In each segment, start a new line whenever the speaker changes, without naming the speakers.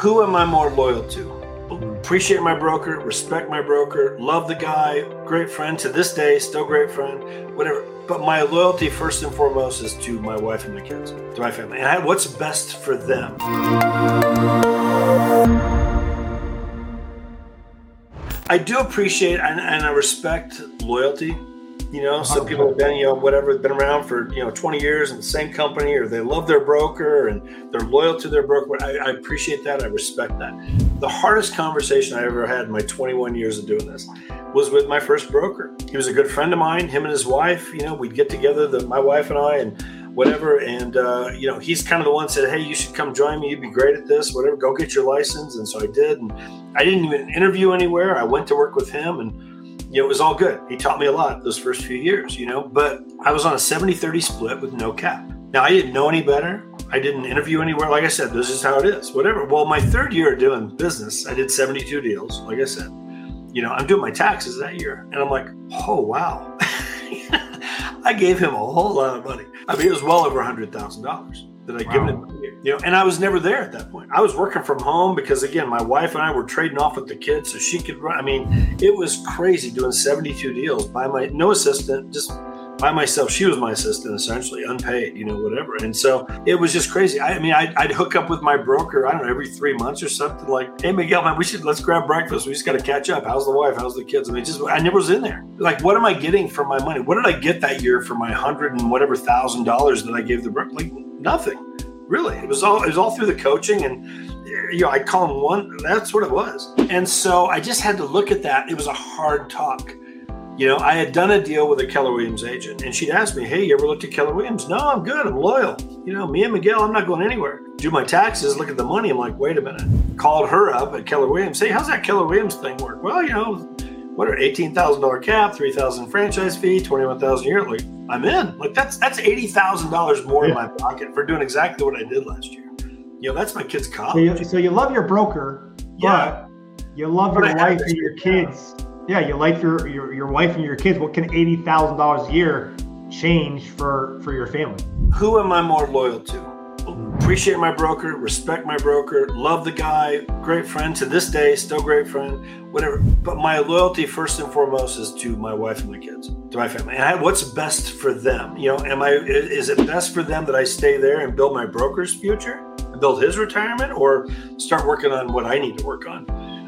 Who am I more loyal to? Appreciate my broker, respect my broker, love the guy, great friend to this day, still great friend, whatever. But my loyalty, first and foremost, is to my wife and my kids, to my family, and I, what's best for them. I do appreciate and, and I respect loyalty. You know, some people have been, you know, whatever, been around for, you know, 20 years in the same company or they love their broker and they're loyal to their broker. I, I appreciate that. I respect that. The hardest conversation I ever had in my 21 years of doing this was with my first broker. He was a good friend of mine, him and his wife, you know, we'd get together, the, my wife and I, and whatever. And, uh, you know, he's kind of the one said, Hey, you should come join me. You'd be great at this, whatever. Go get your license. And so I did. And I didn't even interview anywhere. I went to work with him and, it was all good. He taught me a lot those first few years, you know, but I was on a 70 30 split with no cap. Now, I didn't know any better. I didn't interview anywhere. Like I said, this is how it is, whatever. Well, my third year doing business, I did 72 deals. Like I said, you know, I'm doing my taxes that year. And I'm like, oh, wow. I gave him a whole lot of money. I mean, it was well over $100,000 that I wow. given him. You know, and I was never there at that point. I was working from home because again, my wife and I were trading off with the kids so she could run. I mean, it was crazy doing 72 deals by my no assistant, just by myself. She was my assistant, essentially, unpaid, you know, whatever. And so it was just crazy. I, I mean, I'd, I'd, hook up with my broker, I don't know, every three months or something like, hey, Miguel, man, we should, let's grab breakfast. We just got to catch up. How's the wife? How's the kids? I mean, just, I never was in there. Like, what am I getting for my money? What did I get that year for my hundred and whatever thousand dollars that I gave the broker? Like, nothing. Really. It was all, it was all through the coaching and, you know, I call him one. That's what it was. And so I just had to look at that. It was a hard talk you know, I had done a deal with a Keller Williams agent, and she'd asked me, "Hey, you ever looked at Keller Williams?" No, I'm good. I'm loyal. You know, me and Miguel, I'm not going anywhere. Do my taxes, look at the money. I'm like, wait a minute. Called her up at Keller Williams. Hey, how's that Keller Williams thing work? Well, you know, what are eighteen thousand dollar cap, three thousand franchise fee, twenty one thousand yearly. I'm in. Like that's that's eighty thousand dollars more yeah. in my pocket for doing exactly what I did last year. You know, that's my kid's college.
So you, so you love your broker, yeah. but you love your wife and your kids yeah, you like your, your your wife and your kids. What can eighty thousand dollars a year change for for your family?
Who am I more loyal to? Appreciate my broker, respect my broker, love the guy, great friend to this day, still great friend, whatever. But my loyalty first and foremost is to my wife and my kids, to my family. And I, what's best for them? You know, am I is it best for them that I stay there and build my broker's future, and build his retirement, or start working on what I need to work on?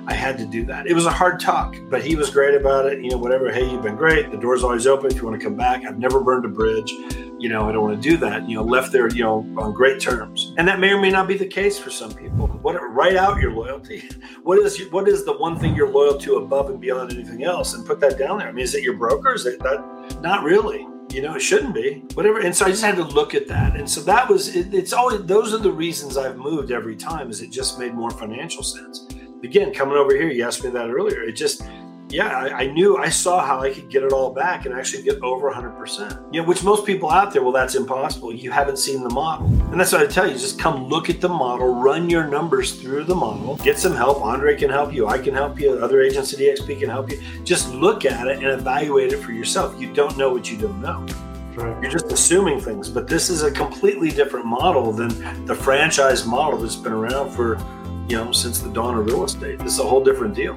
I had to do that. It was a hard talk, but he was great about it. You know, whatever. Hey, you've been great. The door's always open if you want to come back. I've never burned a bridge. You know, I don't want to do that. You know, left there, you know, on great terms. And that may or may not be the case for some people. What write out your loyalty. What is what is the one thing you're loyal to above and beyond anything else, and put that down there. I mean, is it your broker? Is that? Not really you know it shouldn't be whatever and so i just had to look at that and so that was it, it's always those are the reasons i've moved every time is it just made more financial sense again, coming over here, you asked me that earlier. It just, yeah, I, I, knew I saw how I could get it all back and actually get over 100%. You know, which most people out there, well, that's impossible. You haven't seen the model. And that's what I tell you just come look at the model, run your numbers through the model, get some help. Andre can help you, I can help you, other agents at EXP can help you. Just look at it and evaluate it for yourself. You don't know what you don't know. Right. You're just assuming things, but this is a completely different model than the franchise model that's been around for you know, since the dawn of real estate. This is a whole different deal.